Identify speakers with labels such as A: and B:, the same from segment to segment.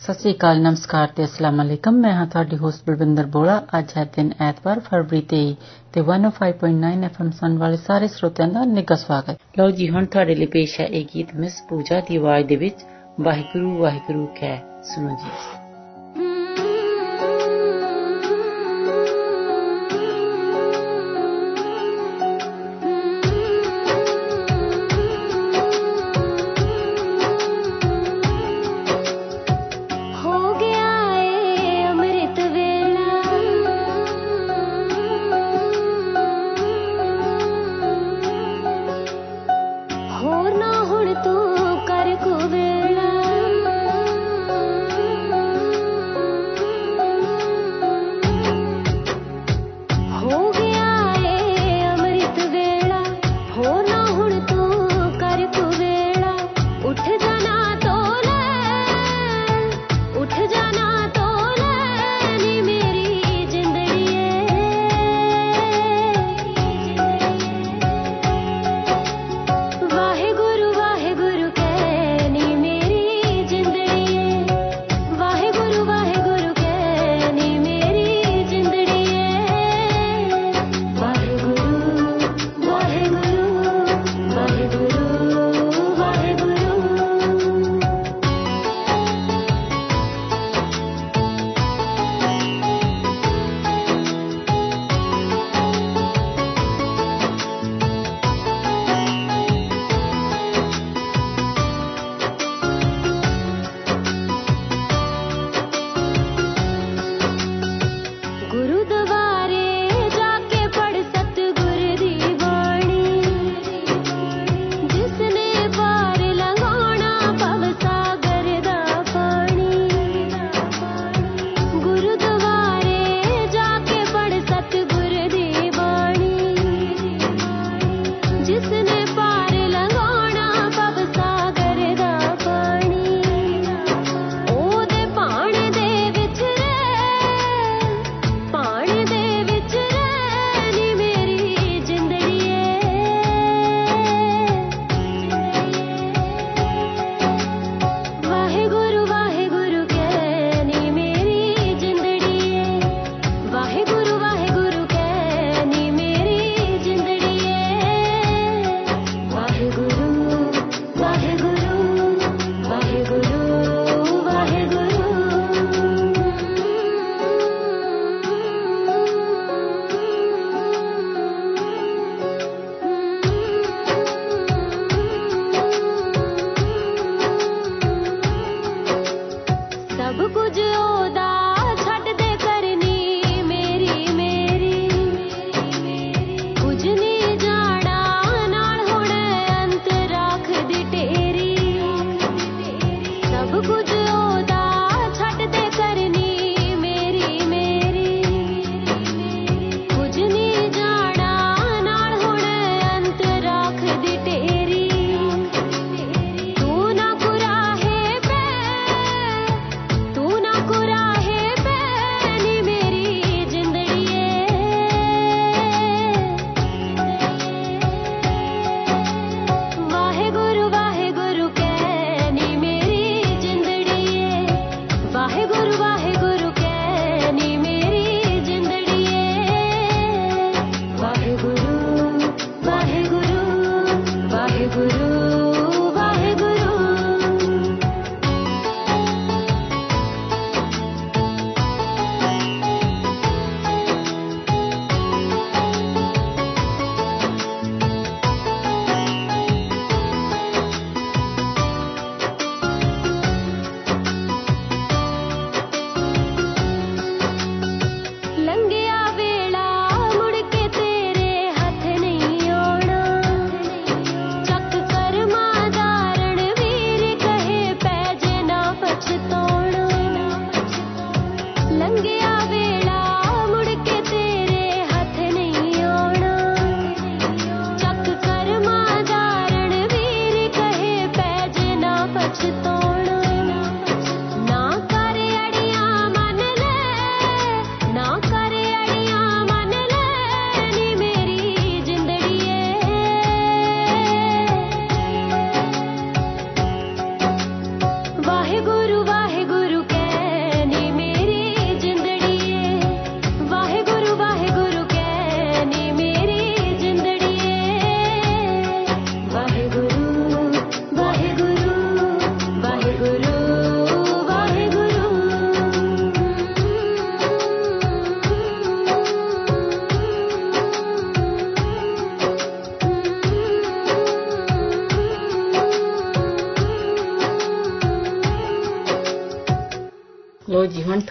A: ਸਤਿ ਸ੍ਰੀ ਅਕਾਲ, ਨਮਸਕਾਰ ਤੇ ਅਸਲਾਮ ਅਲੈਕਮ। ਮੈਂ ਹਾਂ ਤੁਹਾਡੀ ਹੋਸਟ ਬਲਵਿੰਦਰ ਬੋਲਾ। ਅੱਜ ਹੈ ਦਿਨ ਐਤਵਾਰ, ਫਰਵਰੀ 23 ਤੇ 105.9 ਐਫਐਮ ਸੁਣ ਵਾਲੇ ਸਾਰੇ ਸਰੋਤਿਆਂ ਦਾ ਨਿੱਘਾ ਸਵਾਗਤ ਲਓ ਜੀ, ਹੁਣ ਤੁਹਾਡੇ ਲਈ ਪੇਸ਼ ਹੈ ਇਹ ਗੀਤ ਮਿਸ ਪੂਜਾ ਦੀ ਆਵਾਜ਼ ਦੇ ਵਿੱਚ। ਵਾਹਿਗੁਰੂ ਵਾਹਿਗੁਰੂ ਕਹਿ ਸੁਣੋ ਜੀ।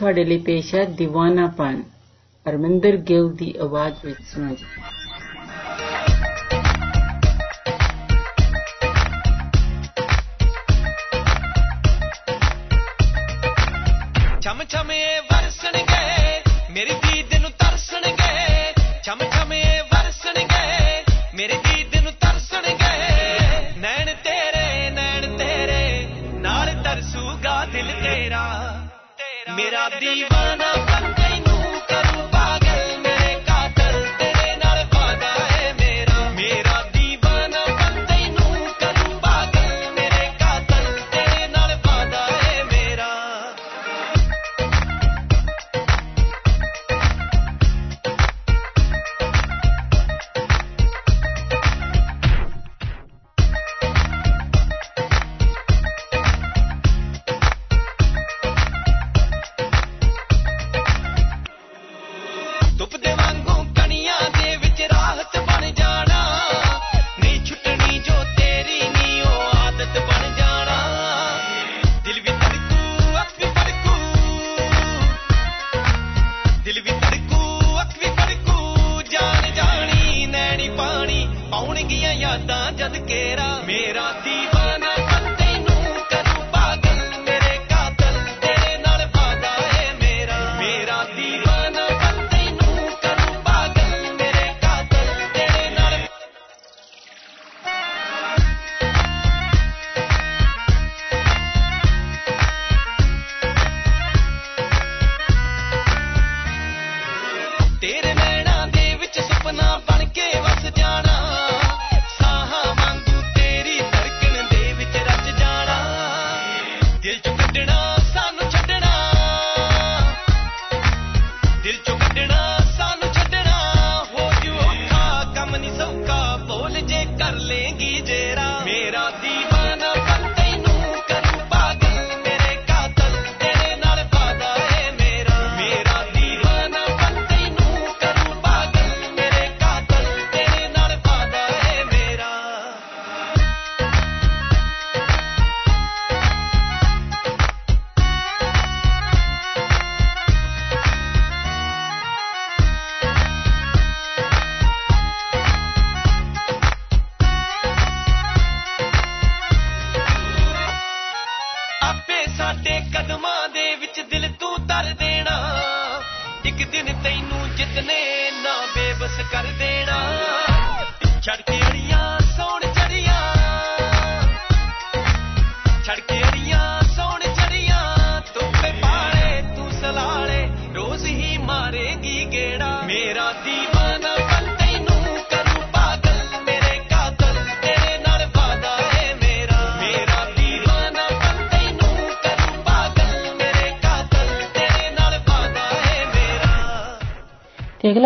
B: का डेली पेश है दीवानापन अरमिंदर गिल की आवाज़ विच सुना जाए चम
C: चमे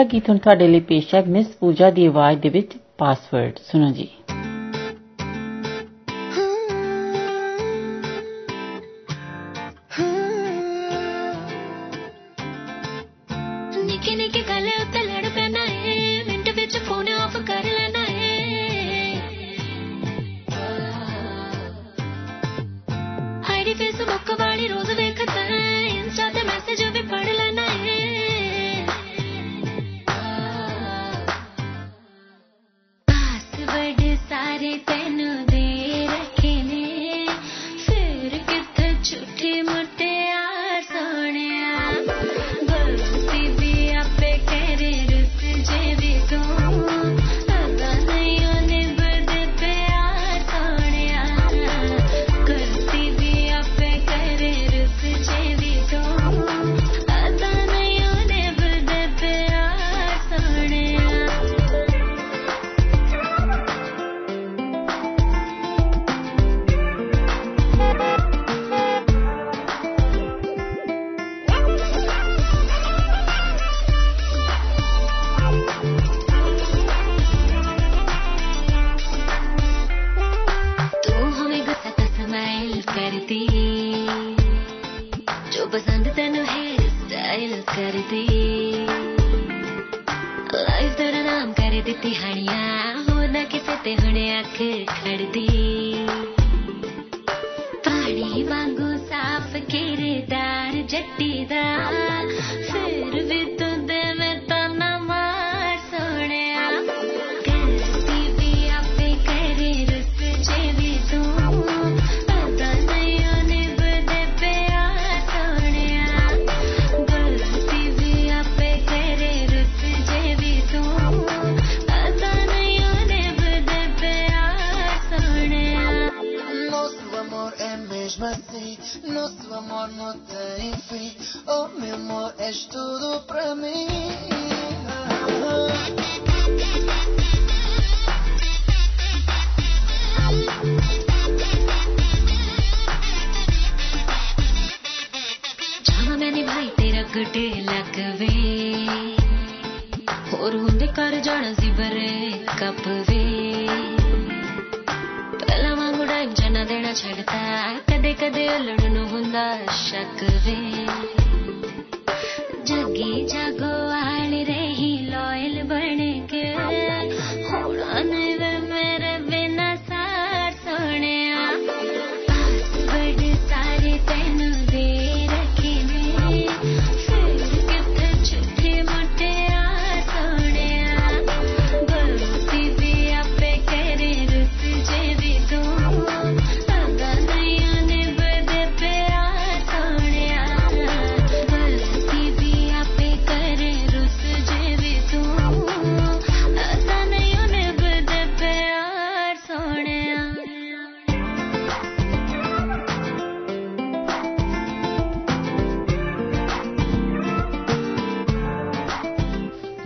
C: ਅਗਲਾ ਗੀਤ ਹੁਣ ਤੁਹਾਡੇ ਲਈ ਪੇਸ਼ ਹੈ ਮਿਸ ਪੂਜਾ ਦੀ ਆਵਾਜ਼ ਦੇ ਵਿੱਚ ਪਾਸਵਰਡ ਸੁਣੋ ਜੀ
A: सारे तेन मैंने भाई तेरा गटे लगवे और हुंदे कर जाना जिबरे कपवे पहला वांगू टाइम जाना देना छड़ता, कदे कदे लड़न हुंदा शक वे। जगी जागो आल रही, लॉयल बने के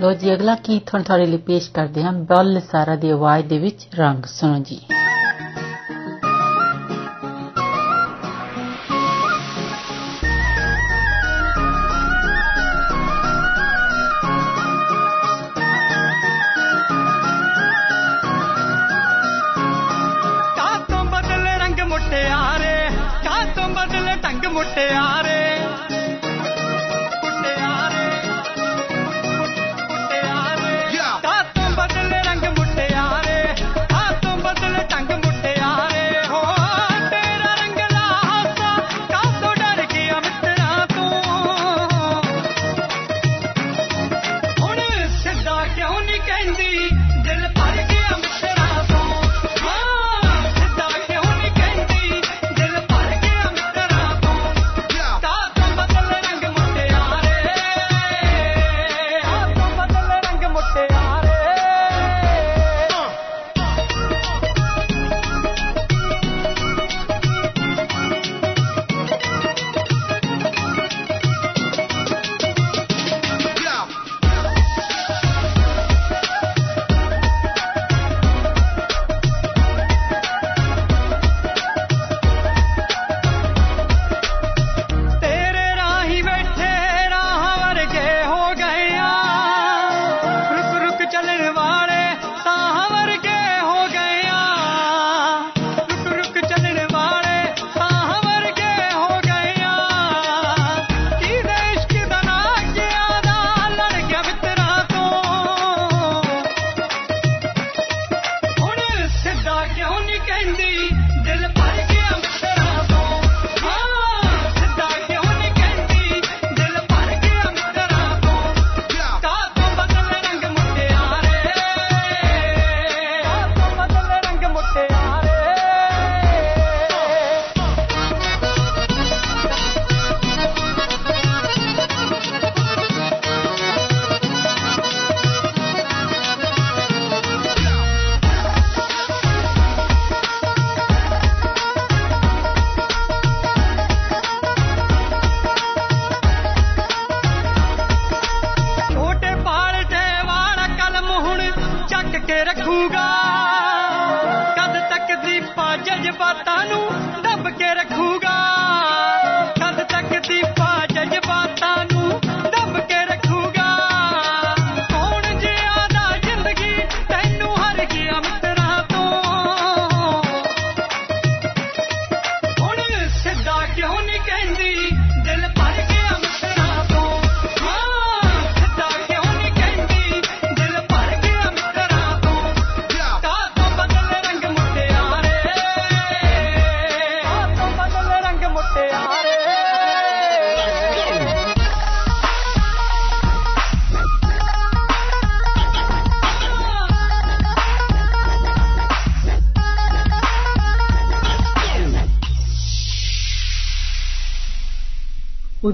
D: ਲੋ ਜੀ, ਅਗਲਾ ਗੀਤ ਹੁਣ ਤੁਹਾਡੇ ਲਈ ਪੇਸ਼ ਕਰਦੇ ਹਾਂ। ਬਲ ਸਾਰਾ ਦੀ ਆਵਾਜ਼ ਦੇ ਵਿੱਚ ਰੰਗ, ਸੁਣੋ ਜੀ।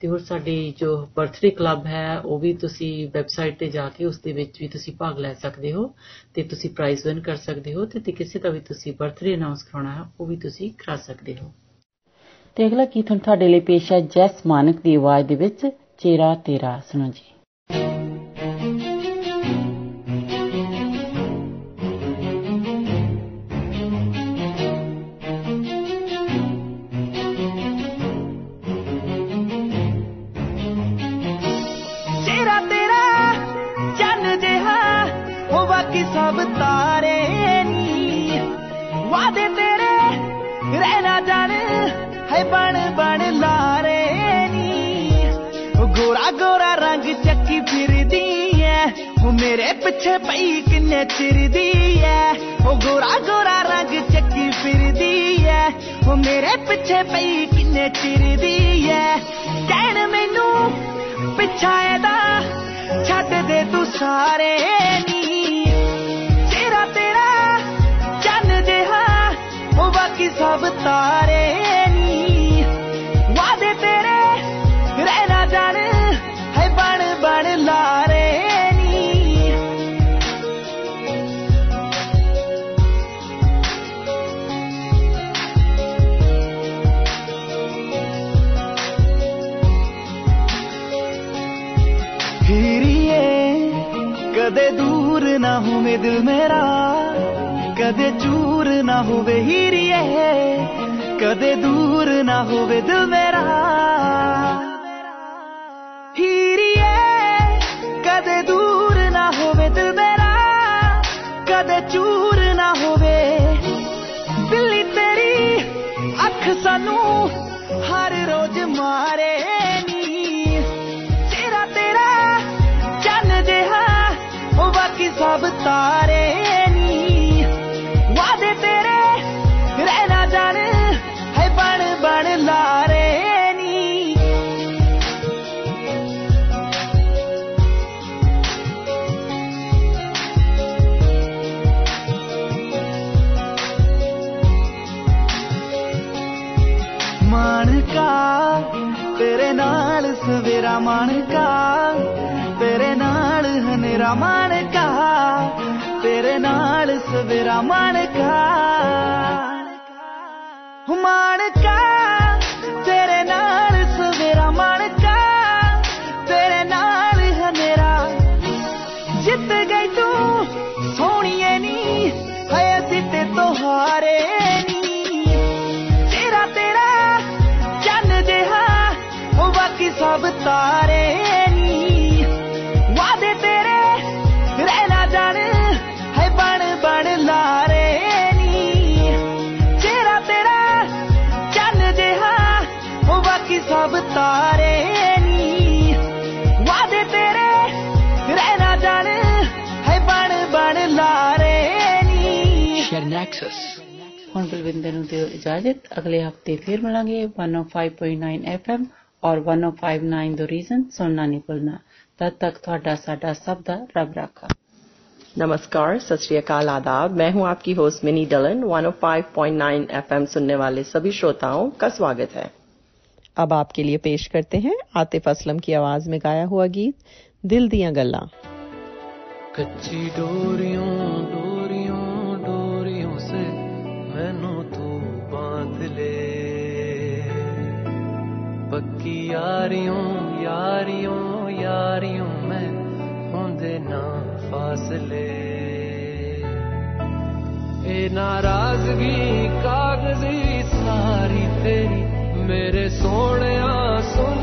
B: ਤੇ ਹੋਰ ਸਾਡੀ ਜੋ ਬਰਥਡੇ ਕਲੱਬ ਹੈ, ਉਹ ਵੀ ਤੁਸੀਂ ਵੈਬਸਾਈਟ ਤੇ ਜਾ ਕੇ ਉਸ ਦੇ ਵਿੱਚ ਵੀ ਤੁਸੀਂ ਭਾਗ ਲੈ ਸਕਦੇ ਹੋ ਤੇ ਤੁਸੀਂ ਪ੍ਰਾਈਜ਼ ਵਿਨ ਕਰ ਸਕਦੇ ਹੋ ਤੇ ਤੇ ਕਿਸੇ ਦਾ ਵੀ ਤੁਸੀਂ ਬਰਥਡੇ ਅਨਾਉਂਸ ਕਰਾਉਣਾ ਹੈ, ਉਹ ਵੀ ਤੁਸੀਂ ਕਰਾ ਸਕਦੇ ਹੋ। ਤੇ ਅਗਲਾ ਗੀਤ ਹੁਣ ਤੁਹਾਡੇ ਲਈ ਪੇਸ਼ ਹੈ ਜੈਸ ਮਾਨਕ ਦੀ ਆਵਾਜ਼ ਦੇ ਵਿੱਚ ਚੇਰਾ ਤੇਰਾ, ਸੁਣੋ ਜੀ।
E: ਹੈ ਬਣ ਬਣ ਲਾਰੇ ਨੀ। ਉਹ ਗੋਰਾ ਗੋਰਾ ਰੰਗ ਚੱਕੀ ਫਿਰਦੀ ਐ। ਉਹ ਮੇਰੇ ਪਿੱਛੇ ਪਈ ਕਿੰਨੇ ਚਿਰਦੀ ਐ। ਉਹ ਗੋਰਾ ਗੋਰਾ ਰੰਗ ਚੱਕੀ ਫਿਰਦੀ ਐ। ਉਹ ਮੇਰੇ ਪਿੱਛੇ ਪਈ ਕਿੰਨੇ ਚਿਰਦੀ ਐ। ਕਹਿਣ ਮੈਨੂੰ ਪਿੱਛਾ ਇਹਦਾ ਛੱਡ ਦੇ ਤੂੰ ਸਾਰੇ ਨੀ। ਤੇਰਾ ਤੇਰਾ ਚੰਨ ਜਿਹਾ, ਉਹ ਬਾਕੀ ਸਭ ਤਾਰੇ ਨੀ। जाने, है बण बण लारे हीरिए कदे दूर ना होवे दिल मेरा, कदे चूर ना होवे हीरिए, कदे दूर ना होवे दिल मेरा। ਸਵੇਰਾ ਮਾਣਕਾ ਤੇਰੇ ਨਾਲ ਹਨੇਰਾ ਮਾਣਕਾ ਤੇਰੇ ਨਾਲ ਸਵੇਰਾ ਮਾਣਕਾ ਮਾਣਕਾ
B: ਹੁਣ ਬਲਵਿੰਦਰ ਨੂੰ ਦਿਓ ਇਜਾਜ਼ਤ ਅਗਲੇ ਹਫਤੇ ਫਿਰ ਮਿਲਾਂਗੇ 105.9 FM ਔਰ 1059 ਦ ਰੀਜ਼ਨ ਸੁਣਨਾ ਨਹੀਂ ਭੁੱਲਣਾ ਤਦ ਤੱਕ ਤੁਹਾਡਾ ਸਾਡਾ ਸਭ ਦਾ ਰੱਬ ਰਾਖਾ
F: नमस्कार सत श्री अकाल आदाब मैं हूं आपकी होस्ट मिनी डलन 105.9 एफएम सुनने वाले सभी श्रोताओं का स्वागत है अब आपके लिए पेश करते हैं आतिफ असलम की आवाज में गाया हुआ गीत दिल दिया गल्ला
G: कच्ची डोरियों डोरियों डोरियों पक्की यारियों यारियों यारियों में होंदे ना फासले ए नाराज़गी कागज़ी सारी तेरी मेरे सोने सुन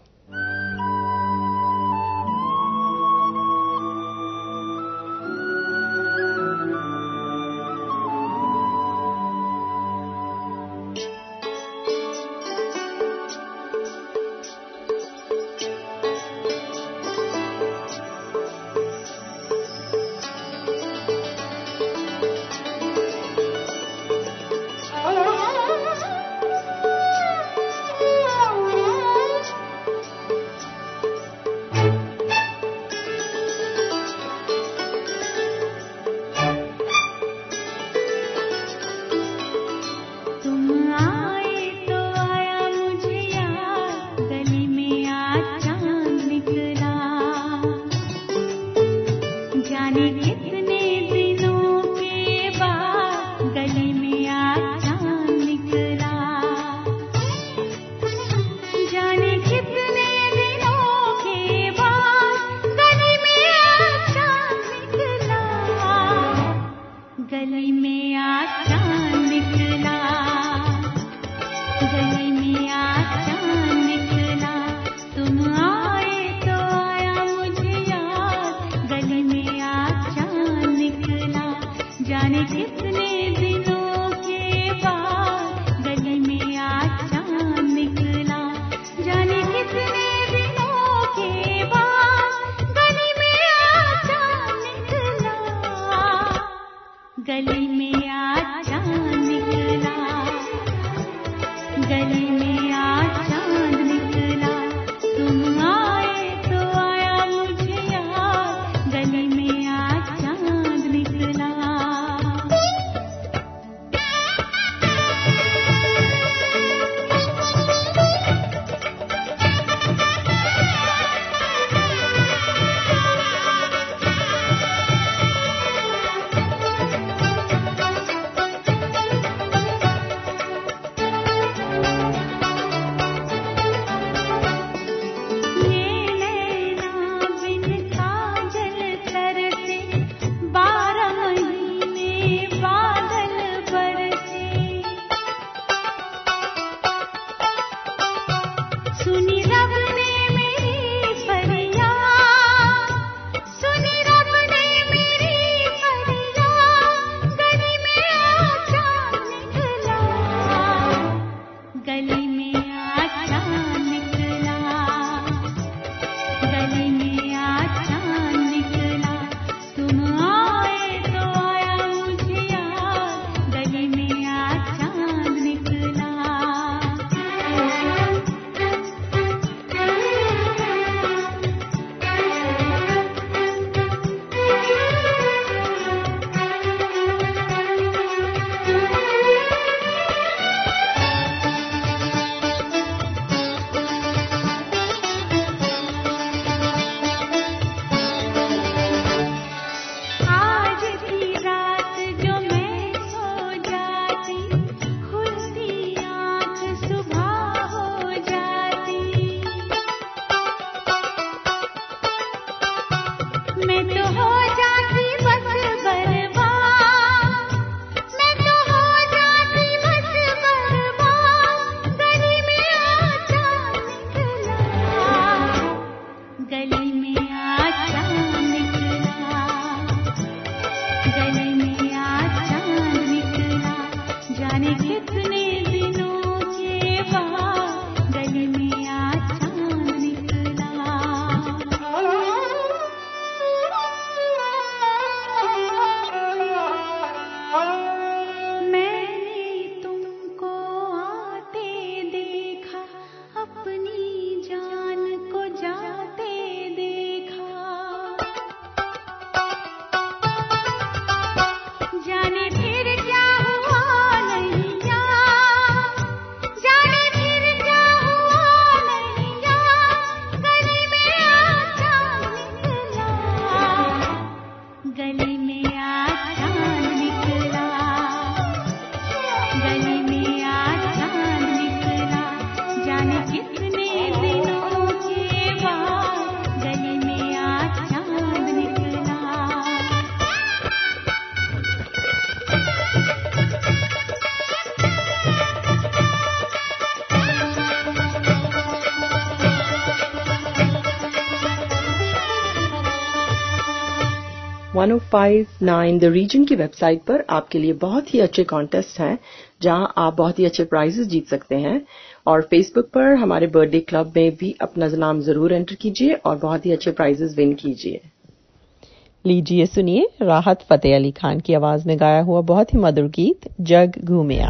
H: 1059 द रीजन की वेबसाइट पर आपके लिए बहुत ही अच्छे कॉन्टेस्ट हैं, जहाँ आप बहुत ही अच्छे प्राइजेस जीत सकते हैं। और फेसबुक पर हमारे बर्थडे क्लब में भी अपना नाम ज़रूर एंटर कीजिए और बहुत ही अच्छे प्राइजेस विन कीजिए। लीजिए, सुनिए राहत फतेह अली खान की आवाज़ में गाया हुआ बहुत ही मधुर गीत, जग घूमिया।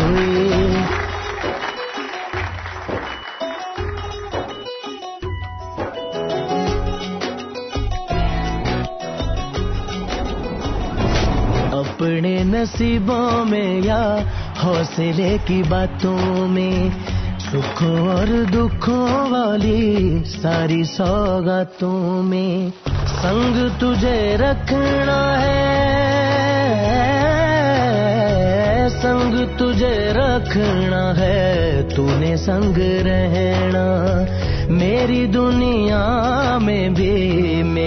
I: अपने नसीबों में या हौसले की बातों में, सुखों और दुखों वाली सारी सौगातों में, संग तुझे रखना है, संग तुझे रखना है, तूने संग रहना, मेरी दुनिया में भी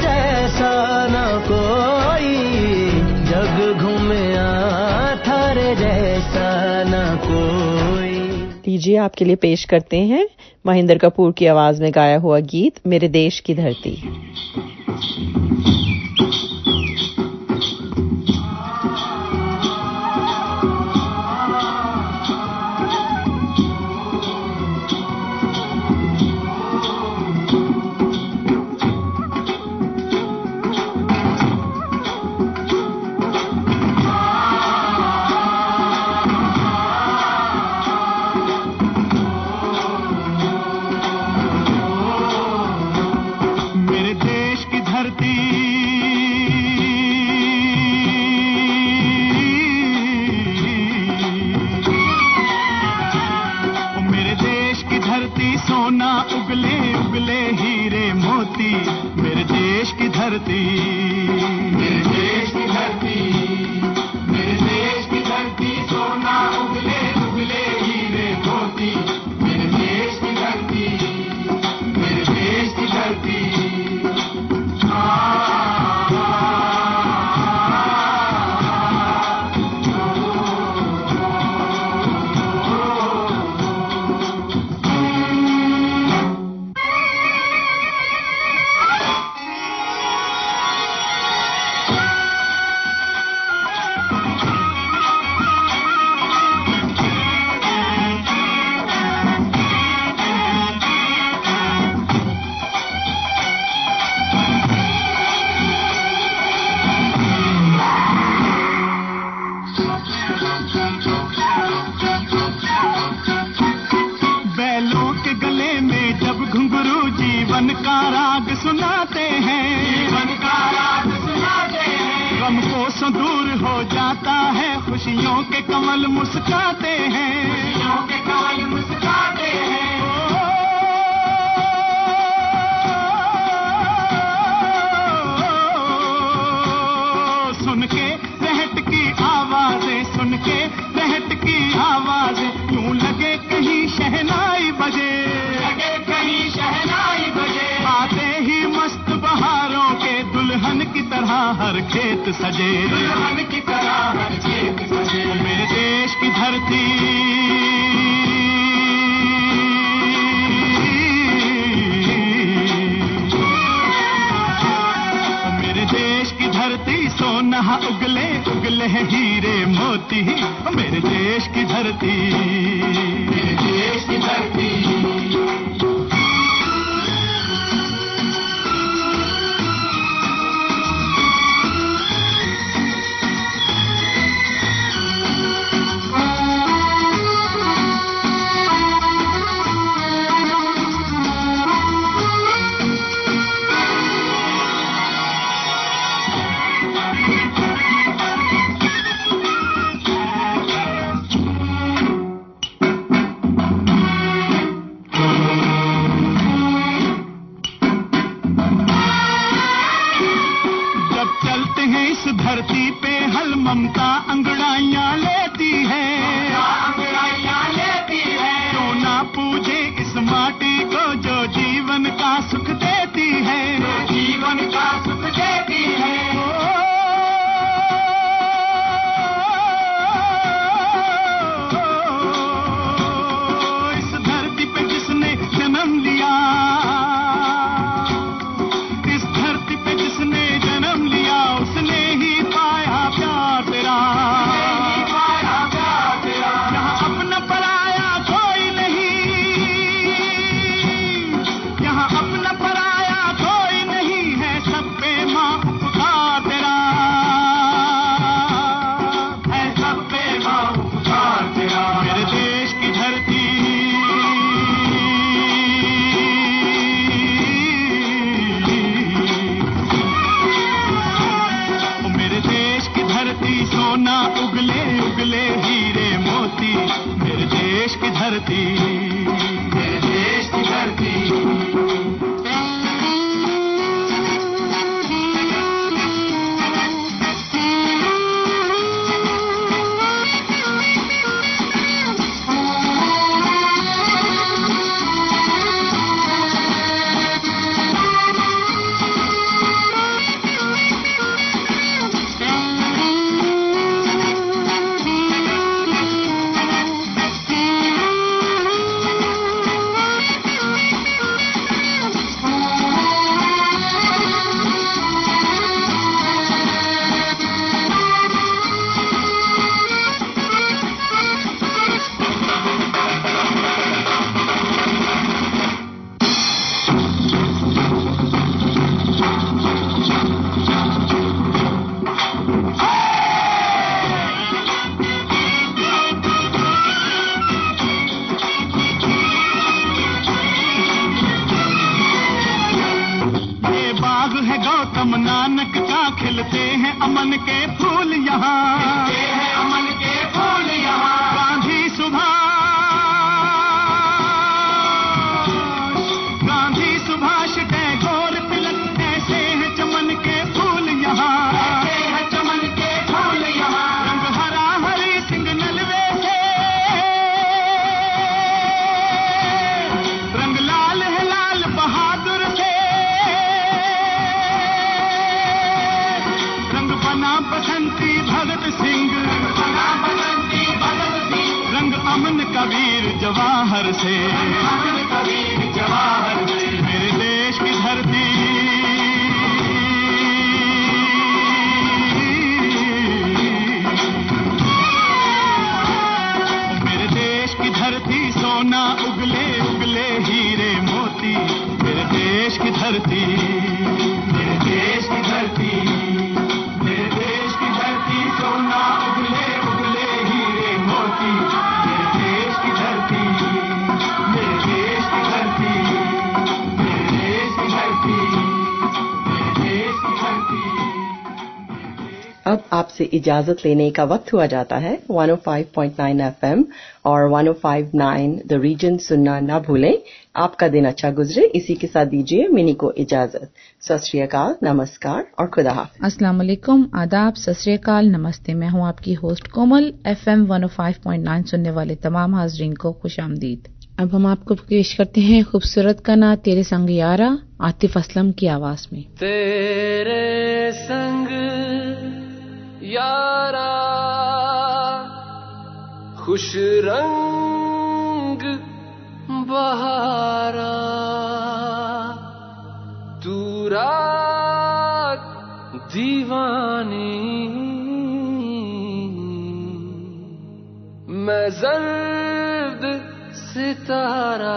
I: जैसा न कोई जग घूमया थारे जैसा न कोई।
H: लीजिए आपके लिए पेश करते हैं महेंद्र कपूर की आवाज़ में गाया हुआ गीत, मेरे देश की धरती।
J: देश
H: अब आपसे इजाज़त लेने का वक्त हुआ जाता है। 105.9 एफएम और 105.9 द रीजन सुनना ना भूलें। आपका दिन अच्छा गुजरे। इसी के साथ दीजिए मिनी को इजाज़त। सत नमस्कार और खुदा हाफिज।
K: अस्सलाम वालेकुम आदाब सत नमस्ते। मैं हूँ आपकी होस्ट कोमल। एफएम 105.9 सुनने वाले तमाम हाजरीन को खुश आमदीद। अब हम आपको पेश करते हैं खूबसूरत का ना तेरे संग यारा आतिफ असलम की आवाज़ में।
G: तेरे संग यारा खुश रंग बहारा तू रात दीवानी मैं जर्द सितारा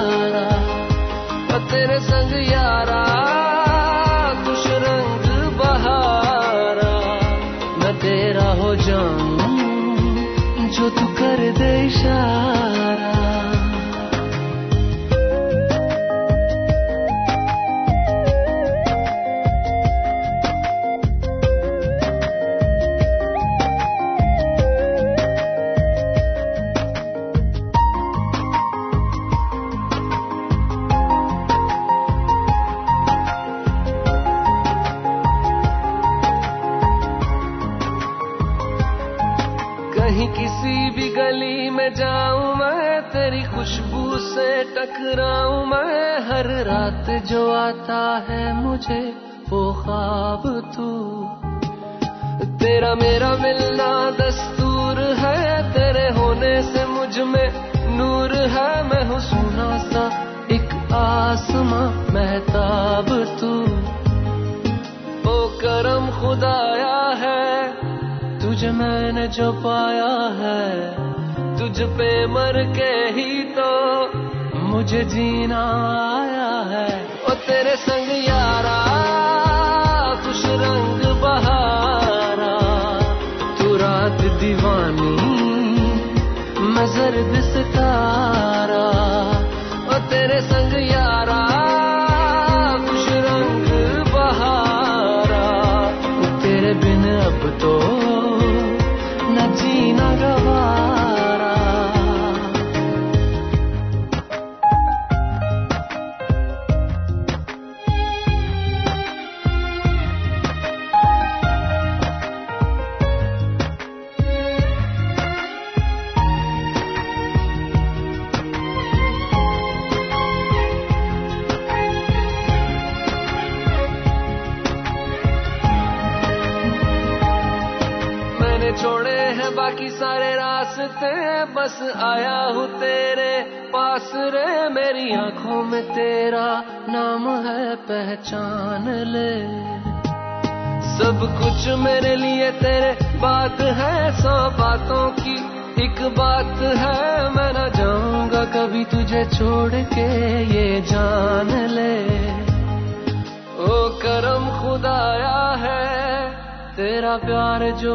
G: ओ तेरे संग हर रात जो आता है मुझे, वो ख्वाब तू। तेरा मेरा मिलना दस्तूर है, तेरे होने से मुझमें नूर है। मैं हूँ सुना सा एक आसमां, महताब तू। ओ करम खुदाया है, तुझे मैंने जो पाया है। तुझ पे मर के ही तो मुझे जीना आया तेरे संग यारा खुश रंग बहारा। तू रात दीवानी मैं जर्द सितारा।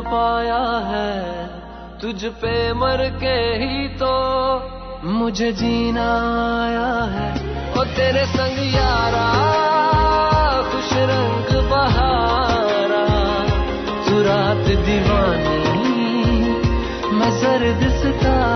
G: पाया है तुझ पे मर के ही तो मुझे जीना आया है। ओ तेरे संग यारा, खुश रंग बहारा, सुरात दीवानी, मैं जर्द सितारा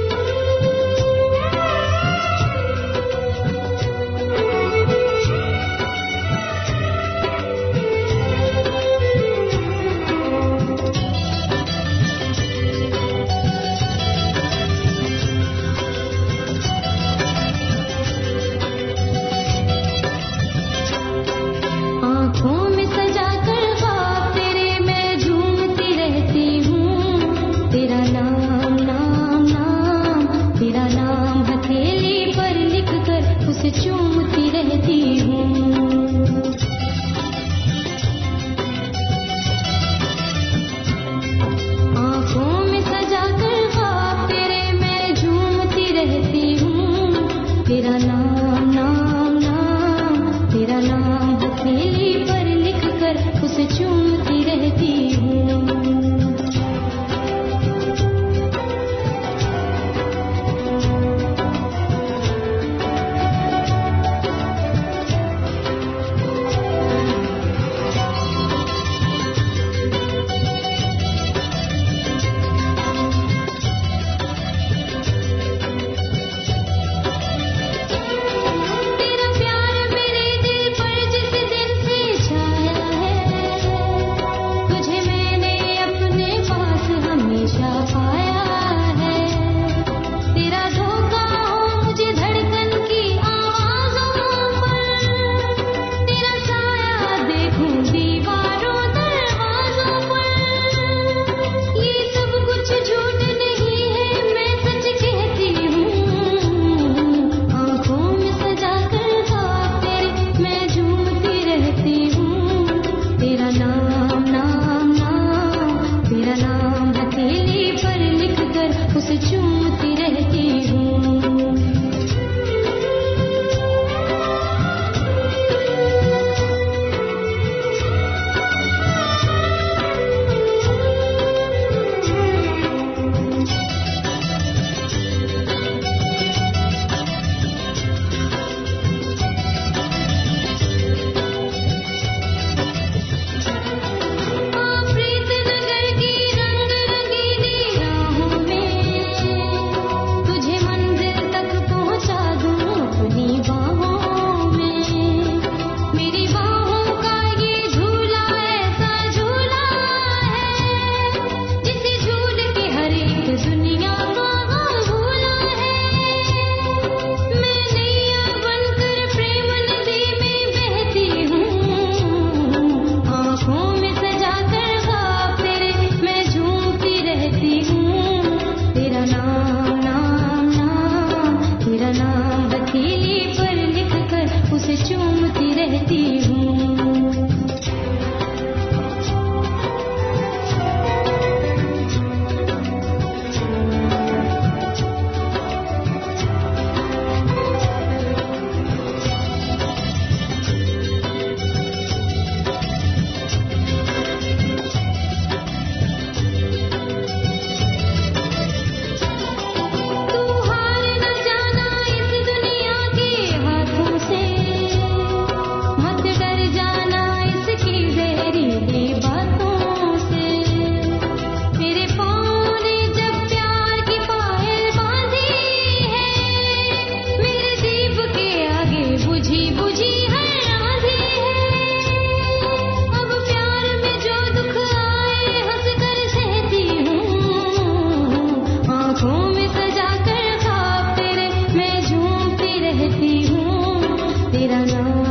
L: मेरा नाम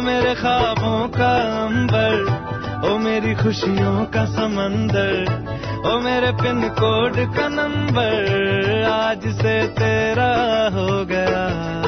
M: मेरे ख्वाबों का अंबर, ओ मेरी खुशियों का समंदर, ओ मेरे पिन कोड का नंबर, आज से तेरा हो गया।